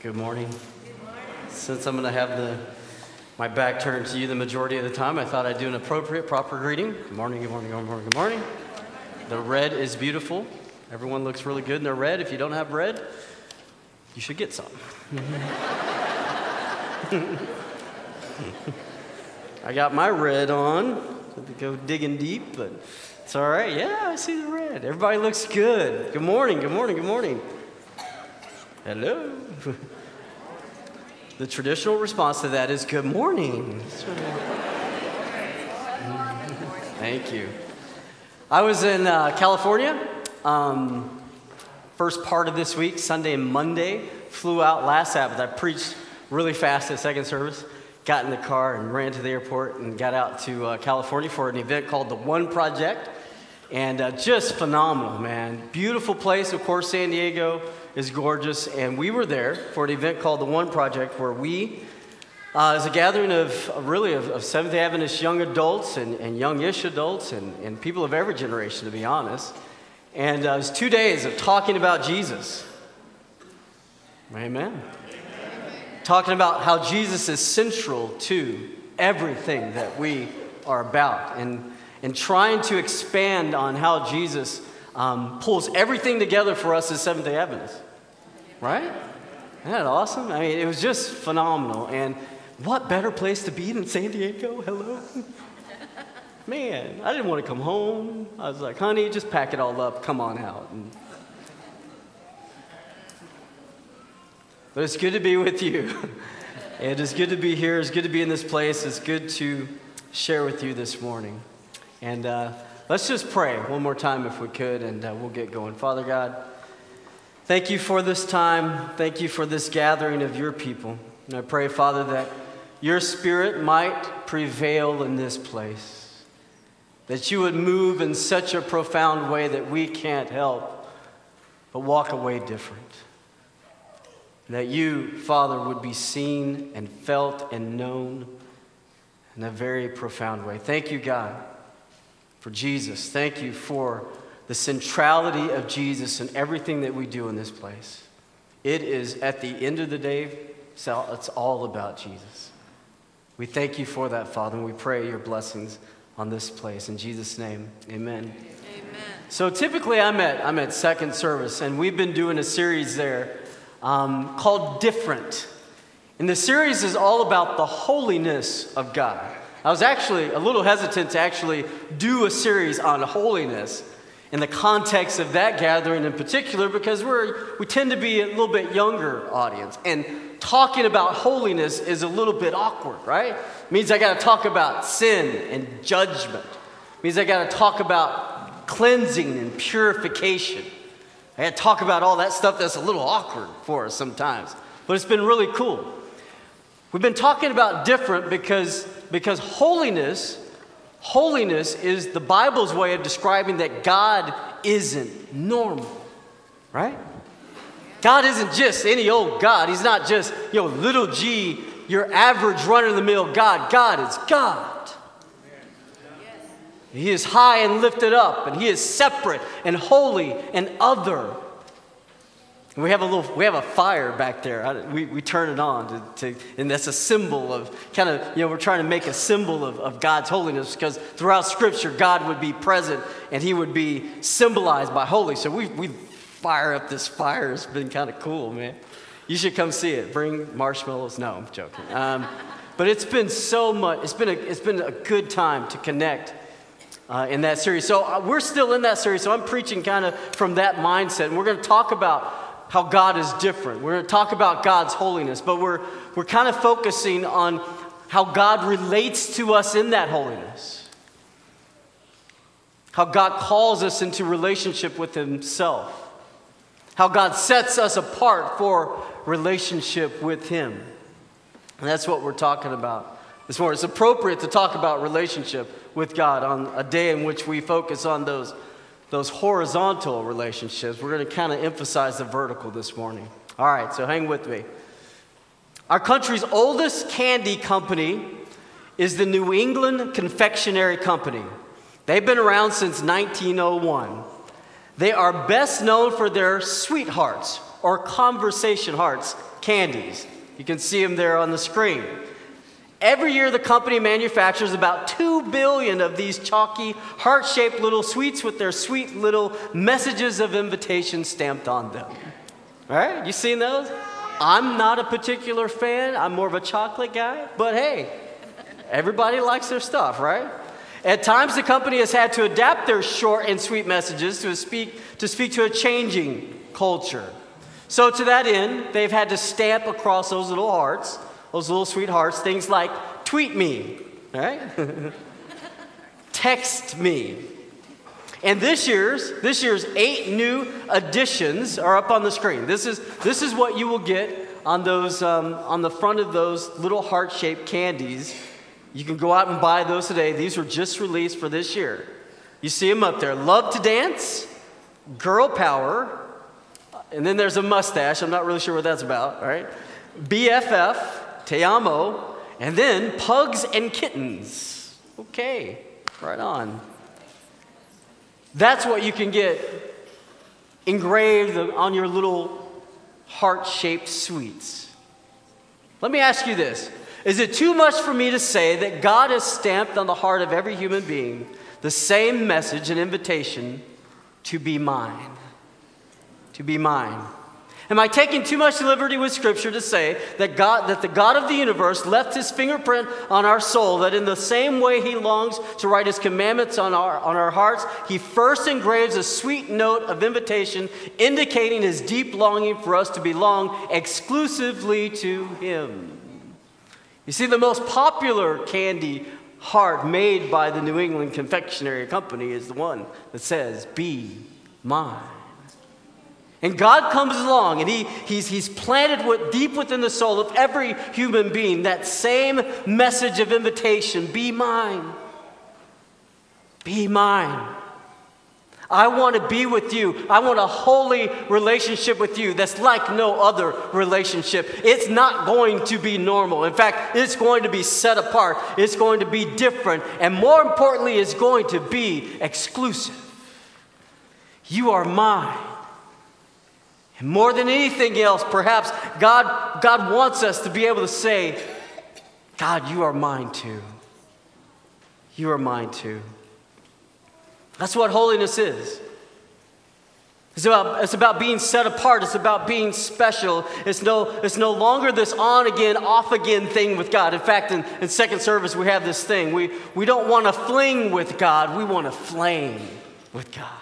Good morning. Since I'm going to have the, my back turned to you the majority of the time, I thought I'd do an appropriate, proper greeting. Good morning, good morning, good morning, good morning. The red is beautiful. Everyone looks really good in their red. If you don't have red, you should get some. I got my red on. Had to go digging deep, but it's all right. Yeah, I see the red. Everybody looks good. Good morning, good morning, good morning. Hello. the traditional response to that is good morning. Thank you. I was in uh, California um, first part of this week, Sunday and Monday. Flew out last Sabbath. I preached really fast at second service. Got in the car and ran to the airport and got out to uh, California for an event called the One Project. And uh, just phenomenal, man. Beautiful place, of course, San Diego is gorgeous. And we were there for an event called the One Project where we, uh, as a gathering of really of, of Seventh day Adventist young adults and, and youngish adults and, and people of every generation, to be honest. And uh, it was two days of talking about Jesus. Amen. Talking about how Jesus is central to everything that we are about. And and trying to expand on how Jesus um, pulls everything together for us as Seventh day Adventists. Right? Isn't that awesome? I mean, it was just phenomenal. And what better place to be than San Diego? Hello? Man, I didn't want to come home. I was like, honey, just pack it all up, come on out. And but it's good to be with you. it is good to be here. It's good to be in this place. It's good to share with you this morning. And uh, let's just pray one more time if we could, and uh, we'll get going. Father God, thank you for this time. Thank you for this gathering of your people. And I pray, Father, that your spirit might prevail in this place, that you would move in such a profound way that we can't help but walk away different. That you, Father, would be seen and felt and known in a very profound way. Thank you, God for Jesus. Thank you for the centrality of Jesus in everything that we do in this place. It is, at the end of the day, it's all about Jesus. We thank you for that, Father, and we pray your blessings on this place. In Jesus' name, amen. Amen. So typically I'm at, I'm at second service, and we've been doing a series there um, called Different. And the series is all about the holiness of God. I was actually a little hesitant to actually do a series on holiness in the context of that gathering in particular because we're, we tend to be a little bit younger audience. And talking about holiness is a little bit awkward, right? It means I got to talk about sin and judgment. It means I got to talk about cleansing and purification. I got to talk about all that stuff that's a little awkward for us sometimes. But it's been really cool. We've been talking about different because, because holiness, holiness is the Bible's way of describing that God isn't normal, right? God isn't just any old God. He's not just, you know, little g, your average run of the mill God. God is God. He is high and lifted up, and He is separate and holy and other. We have a little, we have a fire back there. We, we turn it on to, to, and that's a symbol of kind of, you know, we're trying to make a symbol of, of God's holiness because throughout Scripture, God would be present and He would be symbolized by holy. So we, we fire up this fire. It's been kind of cool, man. You should come see it. Bring marshmallows. No, I'm joking. Um, but it's been so much, it's been a, it's been a good time to connect uh, in that series. So uh, we're still in that series. So I'm preaching kind of from that mindset. And we're going to talk about how God is different. We're going to talk about God's holiness, but we're, we're kind of focusing on how God relates to us in that holiness. How God calls us into relationship with Himself. How God sets us apart for relationship with Him. And that's what we're talking about this morning. It's appropriate to talk about relationship with God on a day in which we focus on those those horizontal relationships. We're going to kind of emphasize the vertical this morning. All right, so hang with me. Our country's oldest candy company is the New England Confectionery Company. They've been around since 1901. They are best known for their sweethearts or conversation hearts candies. You can see them there on the screen. Every year, the company manufactures about 2 billion of these chalky, heart shaped little sweets with their sweet little messages of invitation stamped on them. All right, you seen those? I'm not a particular fan, I'm more of a chocolate guy, but hey, everybody likes their stuff, right? At times, the company has had to adapt their short and sweet messages to speak to, speak to a changing culture. So, to that end, they've had to stamp across those little hearts those little sweethearts, things like tweet me, right? Text me. And this year's, this year's eight new additions are up on the screen. This is, this is what you will get on, those, um, on the front of those little heart shaped candies. You can go out and buy those today. These were just released for this year. You see them up there Love to Dance, Girl Power, and then there's a mustache. I'm not really sure what that's about, right? BFF, te amo, and then pugs and kittens. Okay, right on. That's what you can get engraved on your little heart shaped sweets. Let me ask you this Is it too much for me to say that God has stamped on the heart of every human being the same message and invitation to be mine? To be mine. Am I taking too much liberty with Scripture to say that God, that the God of the universe left his fingerprint on our soul, that in the same way he longs to write his commandments on our, on our hearts, he first engraves a sweet note of invitation indicating his deep longing for us to belong exclusively to him? You see, the most popular candy heart made by the New England Confectionery Company is the one that says, Be mine. And God comes along and he, he's, he's planted what, deep within the soul of every human being that same message of invitation be mine. Be mine. I want to be with you. I want a holy relationship with you that's like no other relationship. It's not going to be normal. In fact, it's going to be set apart, it's going to be different, and more importantly, it's going to be exclusive. You are mine. And more than anything else, perhaps God, God wants us to be able to say, God, you are mine too. You are mine too. That's what holiness is. It's about, it's about being set apart. It's about being special. It's no, it's no longer this on again, off again thing with God. In fact, in, in second service, we have this thing. We, we don't want to fling with God, we want to flame with God.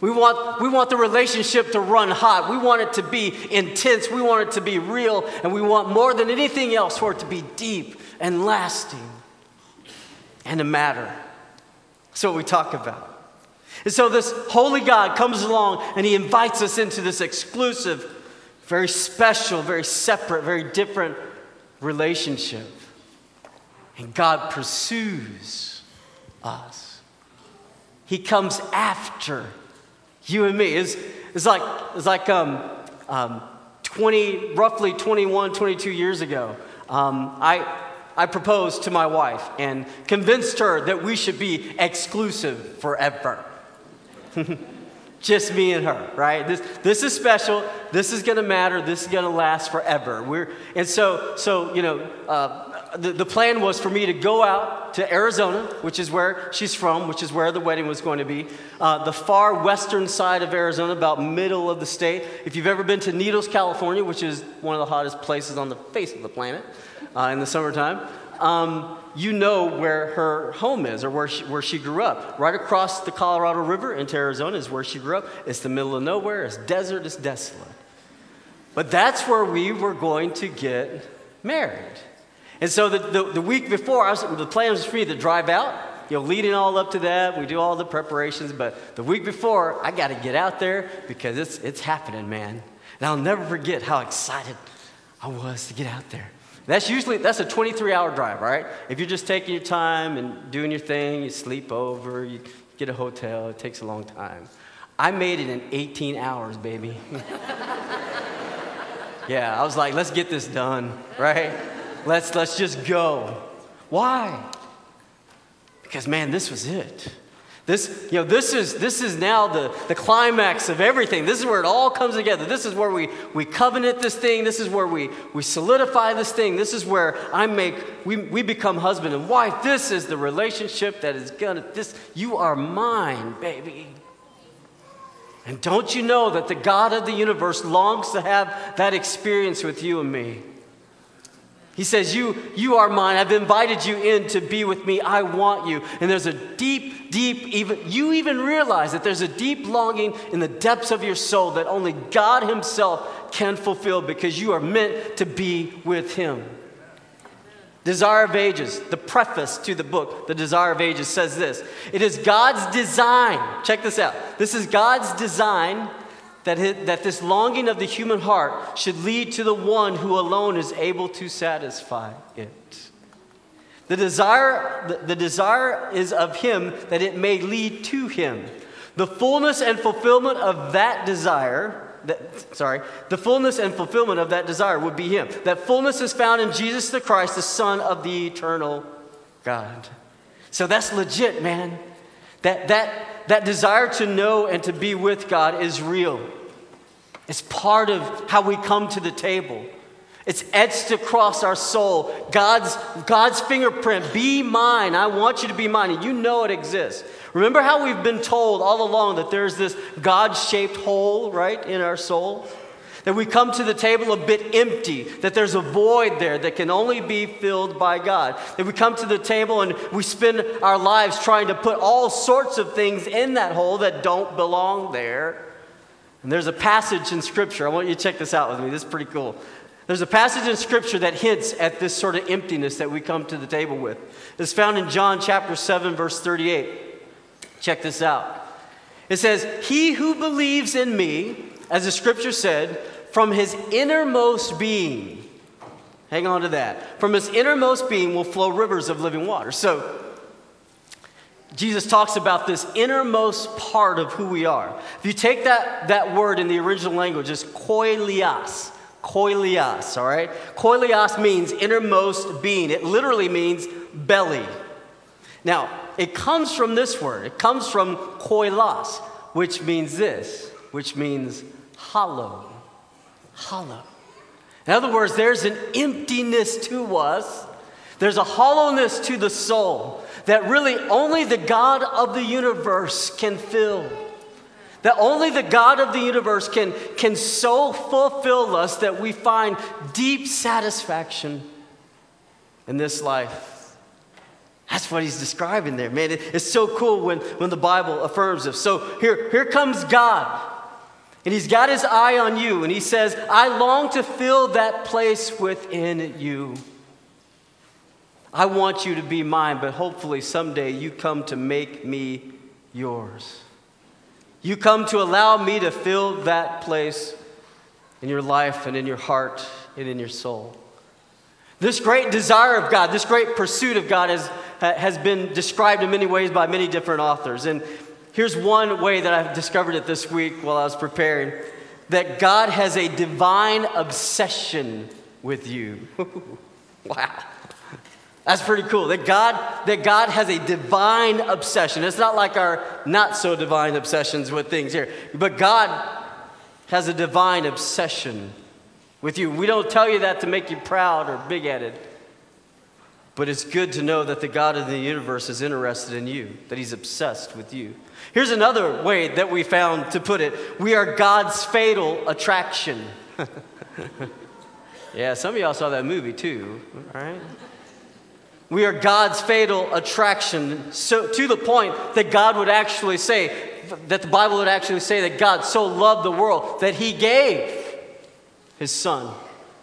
We want, we want the relationship to run hot. We want it to be intense. We want it to be real. And we want more than anything else for it to be deep and lasting and to matter. That's what we talk about. And so this holy God comes along and he invites us into this exclusive, very special, very separate, very different relationship. And God pursues us. He comes after you and me. It's, it's like, it's like um, um, 20, roughly 21, 22 years ago. Um, I, I proposed to my wife and convinced her that we should be exclusive forever. Just me and her, right? This, this is special. This is going to matter. This is going to last forever. We're, and so, so you know, uh, the, the plan was for me to go out to Arizona, which is where she's from, which is where the wedding was going to be, uh, the far western side of Arizona, about middle of the state. If you've ever been to Needles, California, which is one of the hottest places on the face of the planet uh, in the summertime, um, you know where her home is or where she, where she grew up. Right across the Colorado River into Arizona is where she grew up. It's the middle of nowhere, it's desert, it's desolate. But that's where we were going to get married. And so the, the, the week before, was, the plan was for me to drive out, you know, leading all up to that. We do all the preparations. But the week before, I got to get out there because it's, it's happening, man. And I'll never forget how excited I was to get out there. That's usually, that's a 23 hour drive, right? If you're just taking your time and doing your thing, you sleep over, you get a hotel, it takes a long time. I made it in 18 hours, baby. yeah, I was like, let's get this done, right? Let's, let's just go. Why? Because, man, this was it. This, you know, this is, this is now the, the climax of everything. This is where it all comes together. This is where we, we covenant this thing. This is where we, we solidify this thing. This is where I make, we, we become husband and wife. This is the relationship that is gonna, this, you are mine, baby. And don't you know that the God of the universe longs to have that experience with you and me? He says, you, you are mine. I've invited you in to be with me. I want you. And there's a deep, deep, even, you even realize that there's a deep longing in the depths of your soul that only God Himself can fulfill because you are meant to be with Him. Desire of Ages, the preface to the book, The Desire of Ages, says this It is God's design. Check this out. This is God's design that, that this longing of the human heart should lead to the one who alone is able to satisfy it. The desire, the, the desire is of him that it may lead to him. The fullness and fulfillment of that desire that, sorry, the fullness and fulfillment of that desire would be Him. That fullness is found in Jesus the Christ, the Son of the eternal God. So that's legit, man. That, that, that desire to know and to be with God is real. It's part of how we come to the table. It's etched across our soul. God's, God's fingerprint, be mine. I want you to be mine. And you know it exists. Remember how we've been told all along that there's this God shaped hole, right, in our soul? That we come to the table a bit empty, that there's a void there that can only be filled by God. That we come to the table and we spend our lives trying to put all sorts of things in that hole that don't belong there. And there's a passage in Scripture, I want you to check this out with me, this is pretty cool. There's a passage in Scripture that hints at this sort of emptiness that we come to the table with. It's found in John chapter 7, verse 38. Check this out. It says, He who believes in me, as the Scripture said, from his innermost being, hang on to that, from his innermost being will flow rivers of living water. So, Jesus talks about this innermost part of who we are. If you take that, that word in the original language, it's koilias. Koilias, all right? Koilias means innermost being. It literally means belly. Now, it comes from this word. It comes from koilas, which means this, which means hollow. Hollow. In other words, there's an emptiness to us. There's a hollowness to the soul that really only the God of the universe can fill. That only the God of the universe can, can so fulfill us that we find deep satisfaction in this life. That's what he's describing there, man. it's so cool when, when the Bible affirms this. So here, here comes God. And he's got his eye on you, and he says, I long to fill that place within you. I want you to be mine, but hopefully someday you come to make me yours. You come to allow me to fill that place in your life and in your heart and in your soul. This great desire of God, this great pursuit of God has, has been described in many ways by many different authors. And here's one way that I've discovered it this week while I was preparing that God has a divine obsession with you. wow. That's pretty cool. That God, that God has a divine obsession. It's not like our not so divine obsessions with things here, but God has a divine obsession with you. We don't tell you that to make you proud or big headed, but it's good to know that the God of the universe is interested in you, that He's obsessed with you. Here's another way that we found to put it we are God's fatal attraction. yeah, some of y'all saw that movie too, right? We are God's fatal attraction, so, to the point that God would actually say, that the Bible would actually say that God so loved the world that he gave his son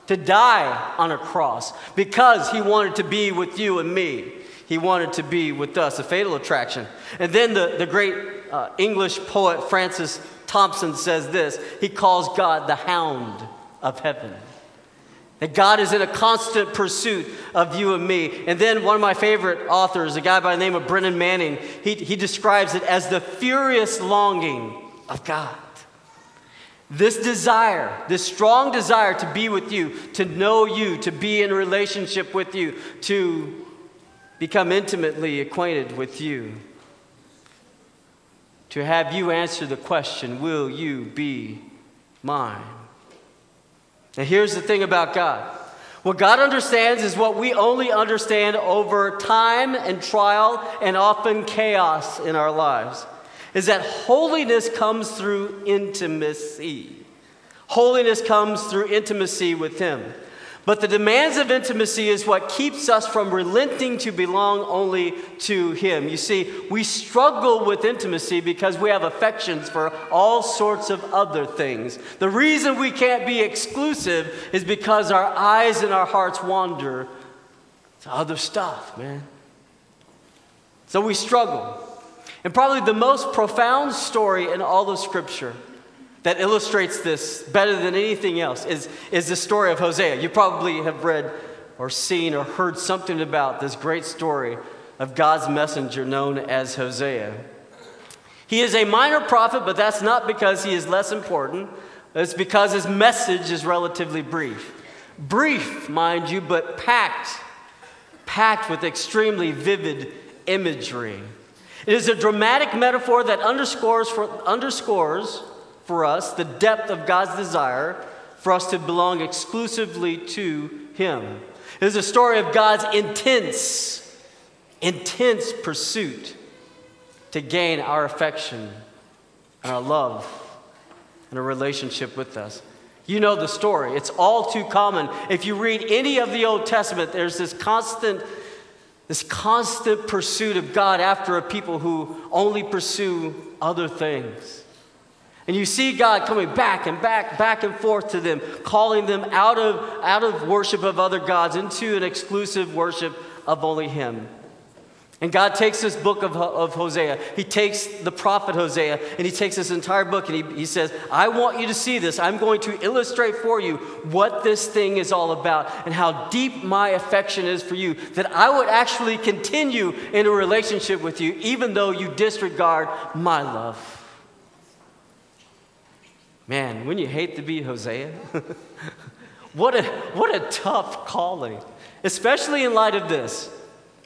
to die on a cross because he wanted to be with you and me. He wanted to be with us, a fatal attraction. And then the, the great uh, English poet Francis Thompson says this he calls God the hound of heaven. That God is in a constant pursuit of you and me. And then one of my favorite authors, a guy by the name of Brennan Manning, he, he describes it as the furious longing of God. This desire, this strong desire to be with you, to know you, to be in relationship with you, to become intimately acquainted with you. to have you answer the question Will you be mine? Now, here's the thing about God what God understands is what we only understand over time and trial and often chaos in our lives. Is that holiness comes through intimacy. Holiness comes through intimacy with Him. But the demands of intimacy is what keeps us from relenting to belong only to Him. You see, we struggle with intimacy because we have affections for all sorts of other things. The reason we can't be exclusive is because our eyes and our hearts wander to other stuff, man. So we struggle. And probably the most profound story in all of Scripture that illustrates this better than anything else is, is the story of Hosea. You probably have read or seen or heard something about this great story of God's messenger known as Hosea. He is a minor prophet, but that's not because he is less important. It's because his message is relatively brief. Brief, mind you, but packed, packed with extremely vivid imagery. It is a dramatic metaphor that underscores, for, underscores for us the depth of God's desire for us to belong exclusively to Him. It is a story of God's intense, intense pursuit to gain our affection and our love and a relationship with us. You know the story. It's all too common. If you read any of the Old Testament, there's this constant this constant pursuit of God after a people who only pursue other things. And you see God coming back and back, back and forth to them, calling them out of, out of worship of other gods into an exclusive worship of only Him. And God takes this book of, of Hosea, He takes the prophet Hosea, and He takes this entire book and he, he says, I want you to see this. I'm going to illustrate for you what this thing is all about and how deep my affection is for you, that I would actually continue in a relationship with you, even though you disregard my love. Man, wouldn't you hate to be Hosea? what, a, what a tough calling, especially in light of this.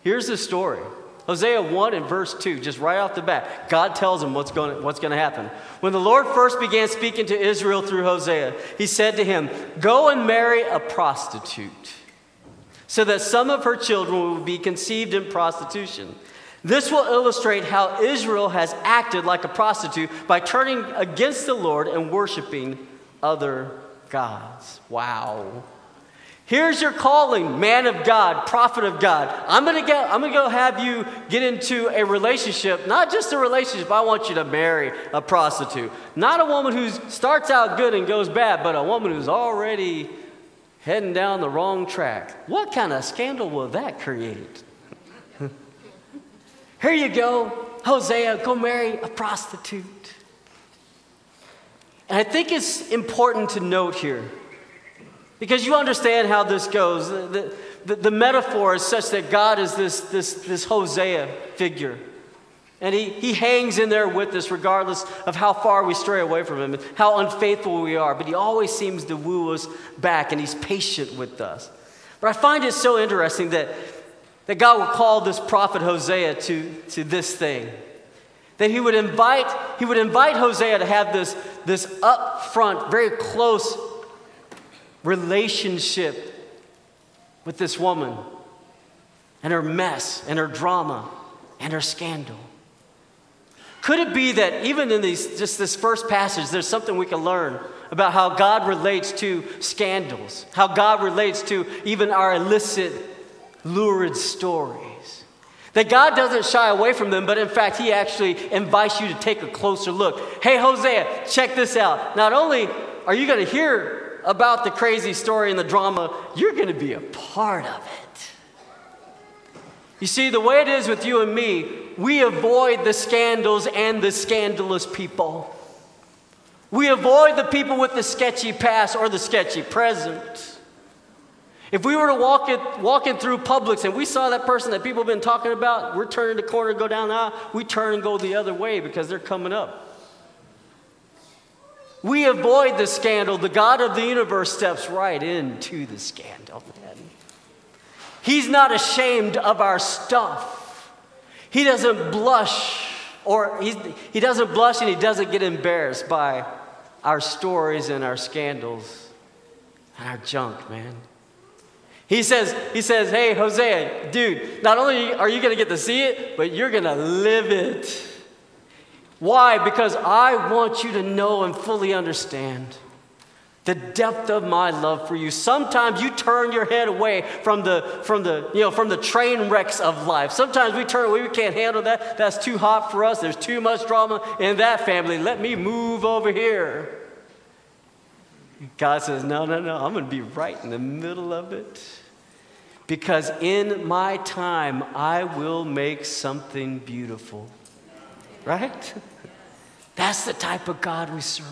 Here's the story Hosea 1 and verse 2, just right off the bat, God tells him what's going, what's going to happen. When the Lord first began speaking to Israel through Hosea, he said to him, Go and marry a prostitute, so that some of her children will be conceived in prostitution. This will illustrate how Israel has acted like a prostitute by turning against the Lord and worshiping other gods. Wow. Here's your calling, man of God, prophet of God. I'm gonna get, I'm gonna go have you get into a relationship, not just a relationship, I want you to marry a prostitute. Not a woman who starts out good and goes bad, but a woman who's already heading down the wrong track. What kind of scandal will that create? Here you go, Hosea, go marry a prostitute. And I think it's important to note here, because you understand how this goes. The, the, the, metaphor is such that God is this, this, this Hosea figure. And he, he hangs in there with us regardless of how far we stray away from him and how unfaithful we are. But he always seems to woo us back and he's patient with us. But I find it so interesting that that God would call this prophet Hosea to, to this thing. That he would invite, he would invite Hosea to have this, this upfront, very close relationship with this woman and her mess and her drama and her scandal. Could it be that even in these, just this first passage, there's something we can learn about how God relates to scandals, how God relates to even our illicit lurid stories. That God doesn't shy away from them, but in fact, He actually invites you to take a closer look. Hey, Hosea, check this out. Not only are you going to hear about the crazy story and the drama, you're going to be a part of it. You see, the way it is with you and me, we avoid the scandals and the scandalous people. We avoid the people with the sketchy past or the sketchy present. If we were to walk it, walking through Publix and we saw that person that people have been talking about, we're turning the corner, go down the aisle, we turn and go the other way because they're coming up. We avoid the scandal. The God of the universe steps right into the scandal. He's not ashamed of our stuff. He doesn't blush Or he doesn't blush and he doesn't get embarrassed by our stories and our scandals and our junk, man. He says, he says, hey, Hosea, dude, not only are you going to get to see it, but you're going to live it. Why? Because I want you to know and fully understand the depth of my love for you. Sometimes you turn your head away from the, from the, you know, from the train wrecks of life. Sometimes we turn away, we can't handle that. That's too hot for us. There's too much drama in that family. Let me move over here. God says, No, no, no, I'm going to be right in the middle of it. Because in my time, I will make something beautiful. Right? That's the type of God we serve.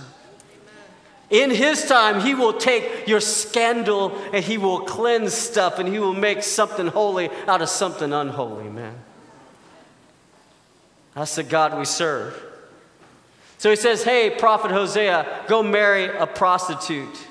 In His time, He will take your scandal and He will cleanse stuff and He will make something holy out of something unholy, man. That's the God we serve. So He says, Hey, Prophet Hosea, go marry a prostitute.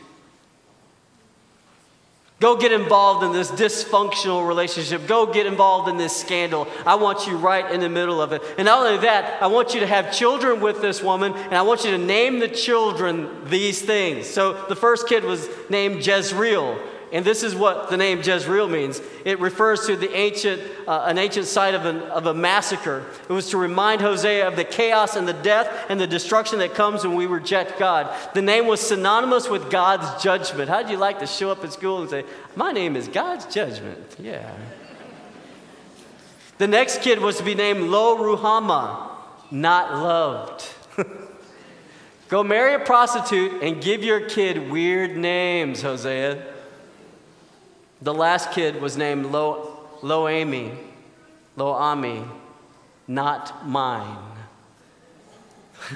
Go get involved in this dysfunctional relationship. Go get involved in this scandal. I want you right in the middle of it. And not only that, I want you to have children with this woman, and I want you to name the children these things. So the first kid was named Jezreel. And this is what the name Jezreel means. It refers to the ancient, uh, an ancient site of, an, of a massacre. It was to remind Hosea of the chaos and the death and the destruction that comes when we reject God. The name was synonymous with God's judgment. How'd you like to show up at school and say, My name is God's judgment? Yeah. The next kid was to be named Lo Ruhamah, not loved. Go marry a prostitute and give your kid weird names, Hosea. The last kid was named Lo, Loami, Loami, not mine.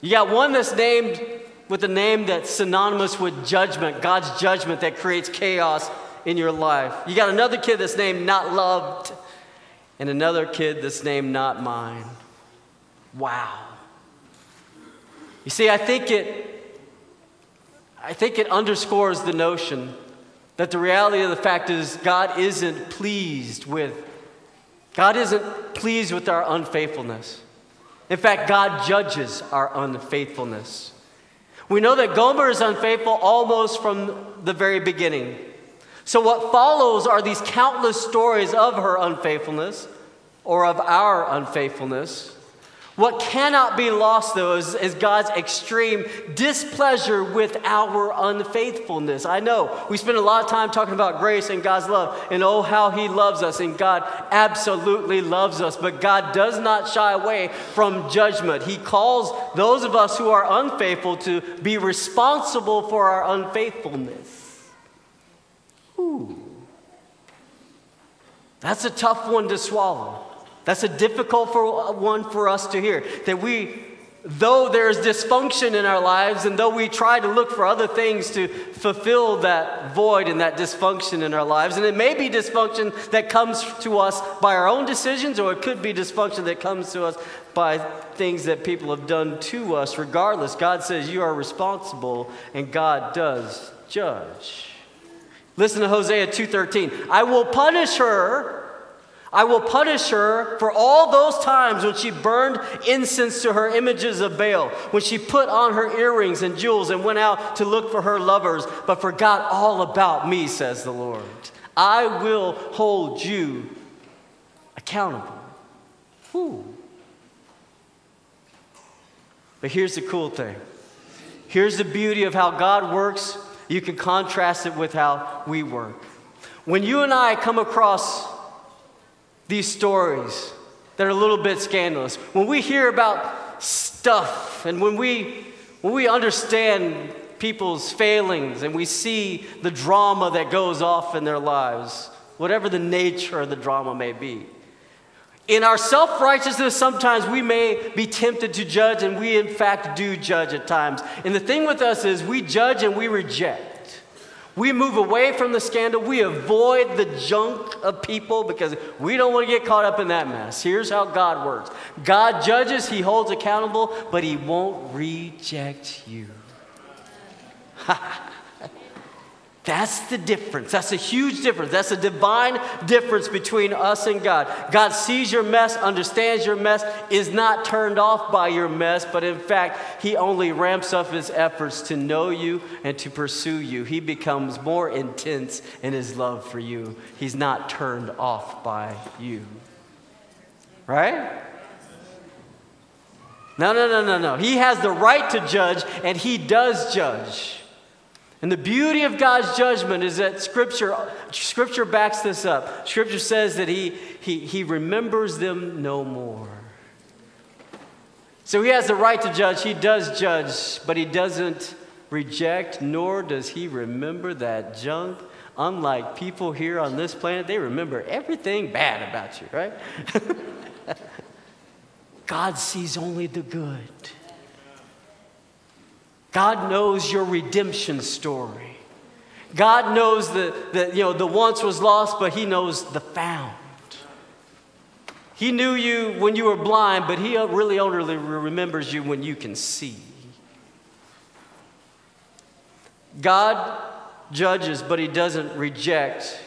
you got one that's named with a name that's synonymous with judgment, God's judgment that creates chaos in your life. You got another kid that's named not loved, and another kid that's named not mine. Wow. You see, I think it I think it underscores the notion that the reality of the fact is God isn't pleased with God isn't pleased with our unfaithfulness. In fact, God judges our unfaithfulness. We know that Gomer is unfaithful almost from the very beginning. So, what follows are these countless stories of her unfaithfulness or of our unfaithfulness. What cannot be lost, though, is, is, God's extreme displeasure with our unfaithfulness. I know we spend a lot of time talking about grace and God's love, and oh, how He loves us, and God absolutely loves us. But God does not shy away from judgment. He calls those of us who are unfaithful to be responsible for our unfaithfulness. Ooh. That's a tough one to swallow. That's a difficult for, one for us to hear. That we, though there's dysfunction in our lives, and though we try to look for other things to fulfill that void and that dysfunction in our lives, and it may be dysfunction that comes to us by our own decisions, or it could be dysfunction that comes to us by things that people have done to us. Regardless, God says you are responsible, and God does judge. Listen to Hosea 2:13. I will punish her I will punish her for all those times when she burned incense to her images of Baal, when she put on her earrings and jewels and went out to look for her lovers, but forgot all about me, says the Lord. I will hold you accountable. Whew. But here's the cool thing. Here's the beauty of how God works. You can contrast it with how we work. When you and I come across these stories that are a little bit scandalous, when we hear about stuff and when we, when we understand people's failings and we see the drama that goes off in their lives, whatever the nature of the drama may be. In our self righteousness, sometimes we may be tempted to judge, and we in fact do judge at times. And the thing with us is we judge and we reject. We move away from the scandal. We avoid the junk of people because we don't want to get caught up in that mess. Here's how God works God judges, He holds accountable, but He won't reject you. That's the difference. That's a huge difference. That's a divine difference between us and God. God sees your mess, understands your mess, is not turned off by your mess, but in fact, He only ramps up His efforts to know you and to pursue you. He becomes more intense in His love for you. He's not turned off by you. Right? No, no, no, no, no. He has the right to judge, and He does judge. And the beauty of God's judgment is that Scripture, Scripture backs this up. Scripture says that he, he, he remembers them no more. So he has the right to judge. He does judge, but he doesn't reject, nor does he remember that junk. Unlike people here on this planet, they remember everything bad about you, right? God sees only the good. God knows your redemption story. God knows that, that you know, the once was lost, but He knows the found. He knew you when you were blind, but He really only remembers you when you can see. God judges, but He doesn't reject,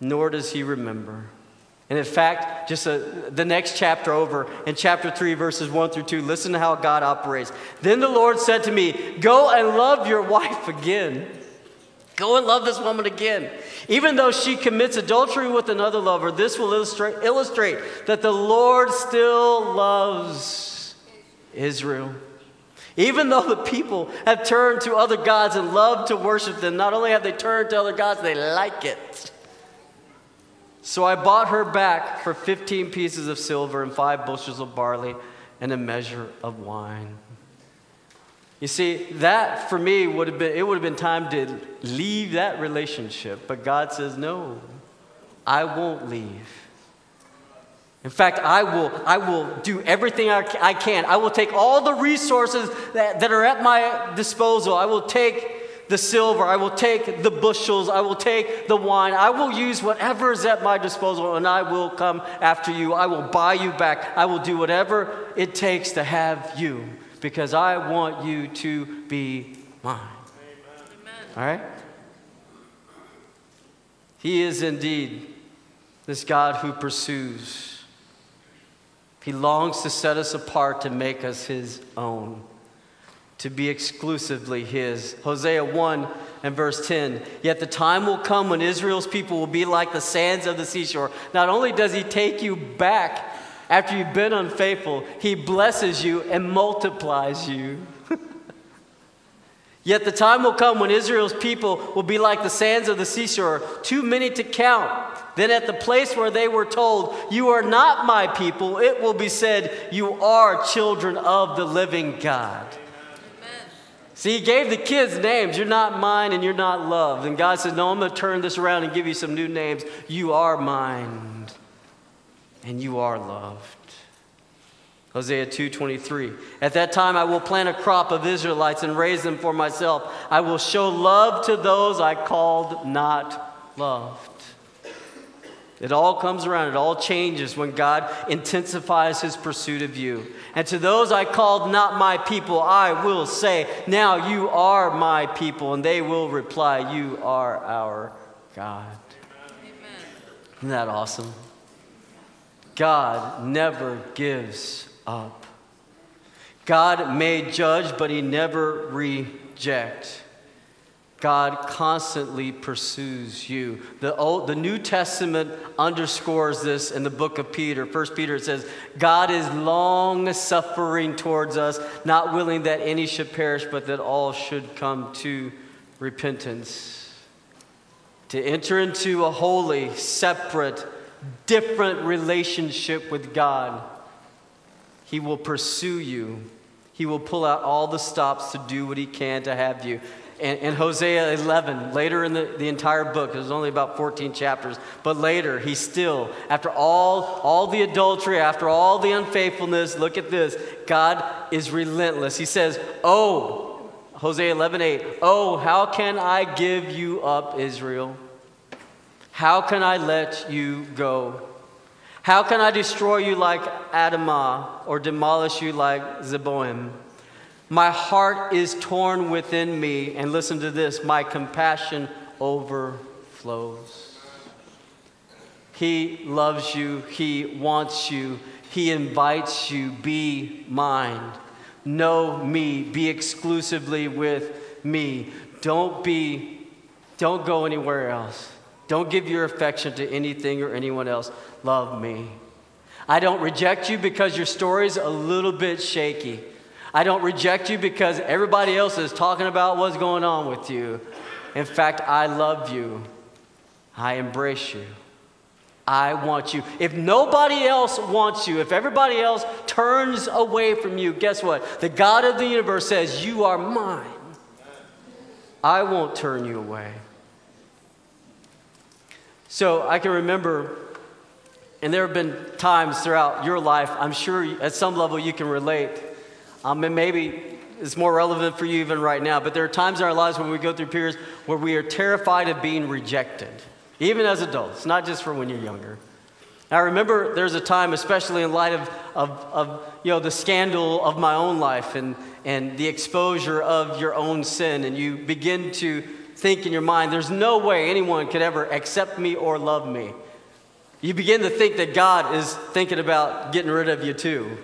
nor does He remember. And in fact, just a, the next chapter over, in chapter 3, verses 1 through 2, listen to how God operates. Then the Lord said to me, Go and love your wife again. Go and love this woman again. Even though she commits adultery with another lover, this will illustrate, illustrate that the Lord still loves Israel. Even though the people have turned to other gods and love to worship them, not only have they turned to other gods, they like it. So I bought her back for 15 pieces of silver and five bushels of barley and a measure of wine. You see, that for me would have been, it would have been time to leave that relationship. But God says, no, I won't leave. In fact, I will, I will do everything I, can. I will take all the resources that, that are at my disposal. I will take the silver, I will take the bushels, I will take the wine, I will use whatever is at my disposal, and I will come after you. I will buy you back. I will do whatever it takes to have you because I want you to be mine. Amen. All right? He is indeed this God who pursues. He longs to set us apart to make us his own to be exclusively His. Hosea 1 and verse 10 Yet the time will come when Israel's people will be like the sands of the seashore. Not only does He take you back after you've been unfaithful, He blesses you and multiplies you. Yet the time will come when Israel's people will be like the sands of the seashore, too many to count. Then at the place where they were told, You are not my people, it will be said, You are children of the living God. See, he gave the kids names. You're not mine and you're not loved. And God says, No, I'm going to turn this around and give you some new names. You are mine and you are loved. Hosea 2:23 At that time I will plant a crop of Israelites and raise them for myself. I will show love to those I called not loved. It all comes around, it all changes when God intensifies his pursuit of you. And to those I called not my people, I will say, Now you are my people. And they will reply, You are our God. Amen. Isn't that awesome? God never gives up. God may judge, but he never rejects. God constantly pursues you. The, Old, the New Testament underscores this in the book of Peter. First Peter says, God is long suffering towards us, not willing that any should perish, but that all should come to repentance. To enter into a holy, separate, different relationship with God, He will pursue you. He will pull out all the stops to do what He can to have you. And, and Hosea 11, later in the, the entire book, there's only about 14 chapters, but later, he still, after all, all the adultery, after all the unfaithfulness, look at this. God is relentless. He says, Oh, Hosea 11, 8, oh, how can I give you up, Israel? How can I let you go? How can I destroy you like Admah or demolish you like Zeboim? My heart is torn within me. And listen to this my compassion overflows. He loves you, He wants you, He invites you. Be mine. Know me. Be exclusively with me. Don't be, don't go anywhere else. Don't give your affection to anything or anyone else. Love me. I don't reject you because your story's a little bit shaky. I don't reject you because everybody else is talking about what's going on with you. In fact, I love you. I embrace you. I want you. If nobody else wants you, if everybody else turns away from you, guess what? The God of the universe says, You are mine. I won't turn you away. So I can remember, and there have been times throughout your life, I'm sure at some level you can relate. Um, and maybe it's more relevant for you even right now, but there are times in our lives when we go through periods where we are terrified of being rejected, even as adults, not just for when you're younger. I remember there's a time, especially in light of, of, of you know, the scandal of my own life and, and the exposure of your own sin, and you begin to think in your mind, there's no way anyone could ever accept me or love me. You begin to think that God is thinking about getting rid of you too.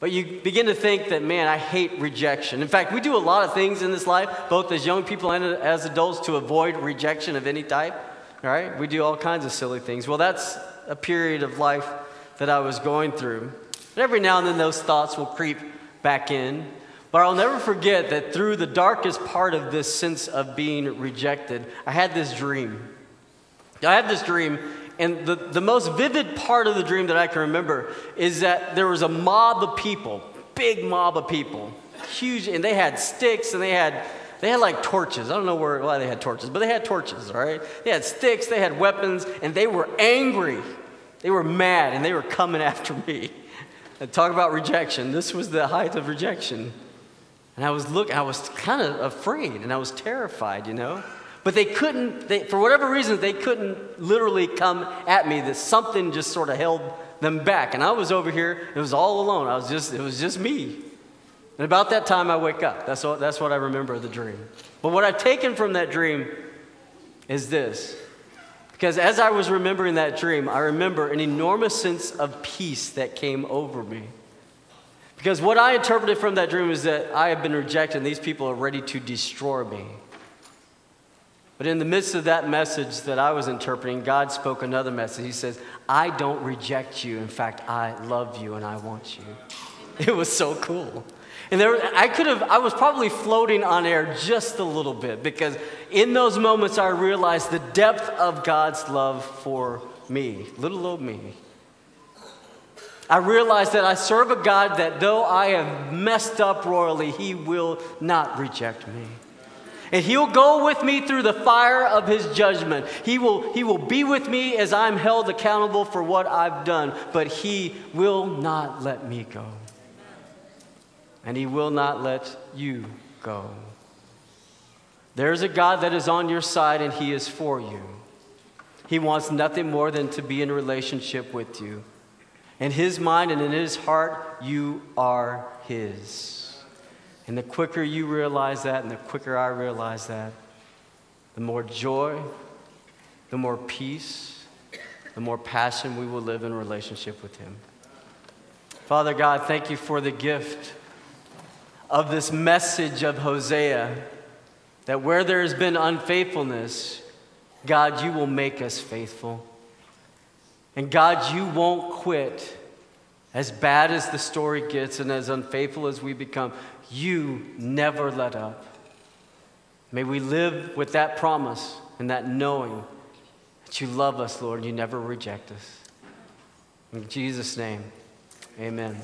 But you begin to think that, man, I hate rejection. In fact, we do a lot of things in this life, both as young people and as adults, to avoid rejection of any type. All right? We do all kinds of silly things. Well, that's a period of life that I was going through. And every now and then those thoughts will creep back in. But I'll never forget that through the darkest part of this sense of being rejected, I had this dream. I had this dream, and the, the most vivid part of the dream that I can remember is that there was a mob of people, big mob of people, huge, and they had sticks and they had they had like torches. I don't know where, why they had torches, but they had torches, right? They had sticks, they had weapons, and they were angry. They were mad, and they were coming after me. And talk about rejection. This was the height of rejection. And I was look, I was kind of afraid, and I was terrified, you know? But they couldn't, they, for whatever reason, they couldn't literally come at me. That something just sort of held them back. And I was over here, it was all alone. I was just, it was just me. And about that time, I wake up. That's what, that's what I remember of the dream. But what I've taken from that dream is this. Because as I was remembering that dream, I remember an enormous sense of peace that came over me. Because what I interpreted from that dream is that I have been rejected and these people are ready to destroy me. But in the midst of that message that I was interpreting, God spoke another message. He says, I don't reject you. In fact, I love you and I want you. It was so cool. And there, I could have, I was probably floating on air just a little bit because in those moments I realized the depth of God's love for me, little old me. I realized that I serve a God that though I have messed up royally, He will not reject me. And he'll go with me through the fire of his judgment. He will, he will be with me as I'm held accountable for what I've done, but he will not let me go. And he will not let you go. There's a God that is on your side and he is for you. He wants nothing more than to be in relationship with you. In his mind and in his heart, you are his. And the quicker you realize that, and the quicker I realize that, the more joy, the more peace, the more passion we will live in relationship with Him. Father God, thank you for the gift of this message of Hosea that where there has been unfaithfulness, God, you will make us faithful. And God, you won't quit. As bad as the story gets and as unfaithful as we become, you never let up. May we live with that promise and that knowing that you love us, Lord, and you never reject us. In Jesus' name, amen.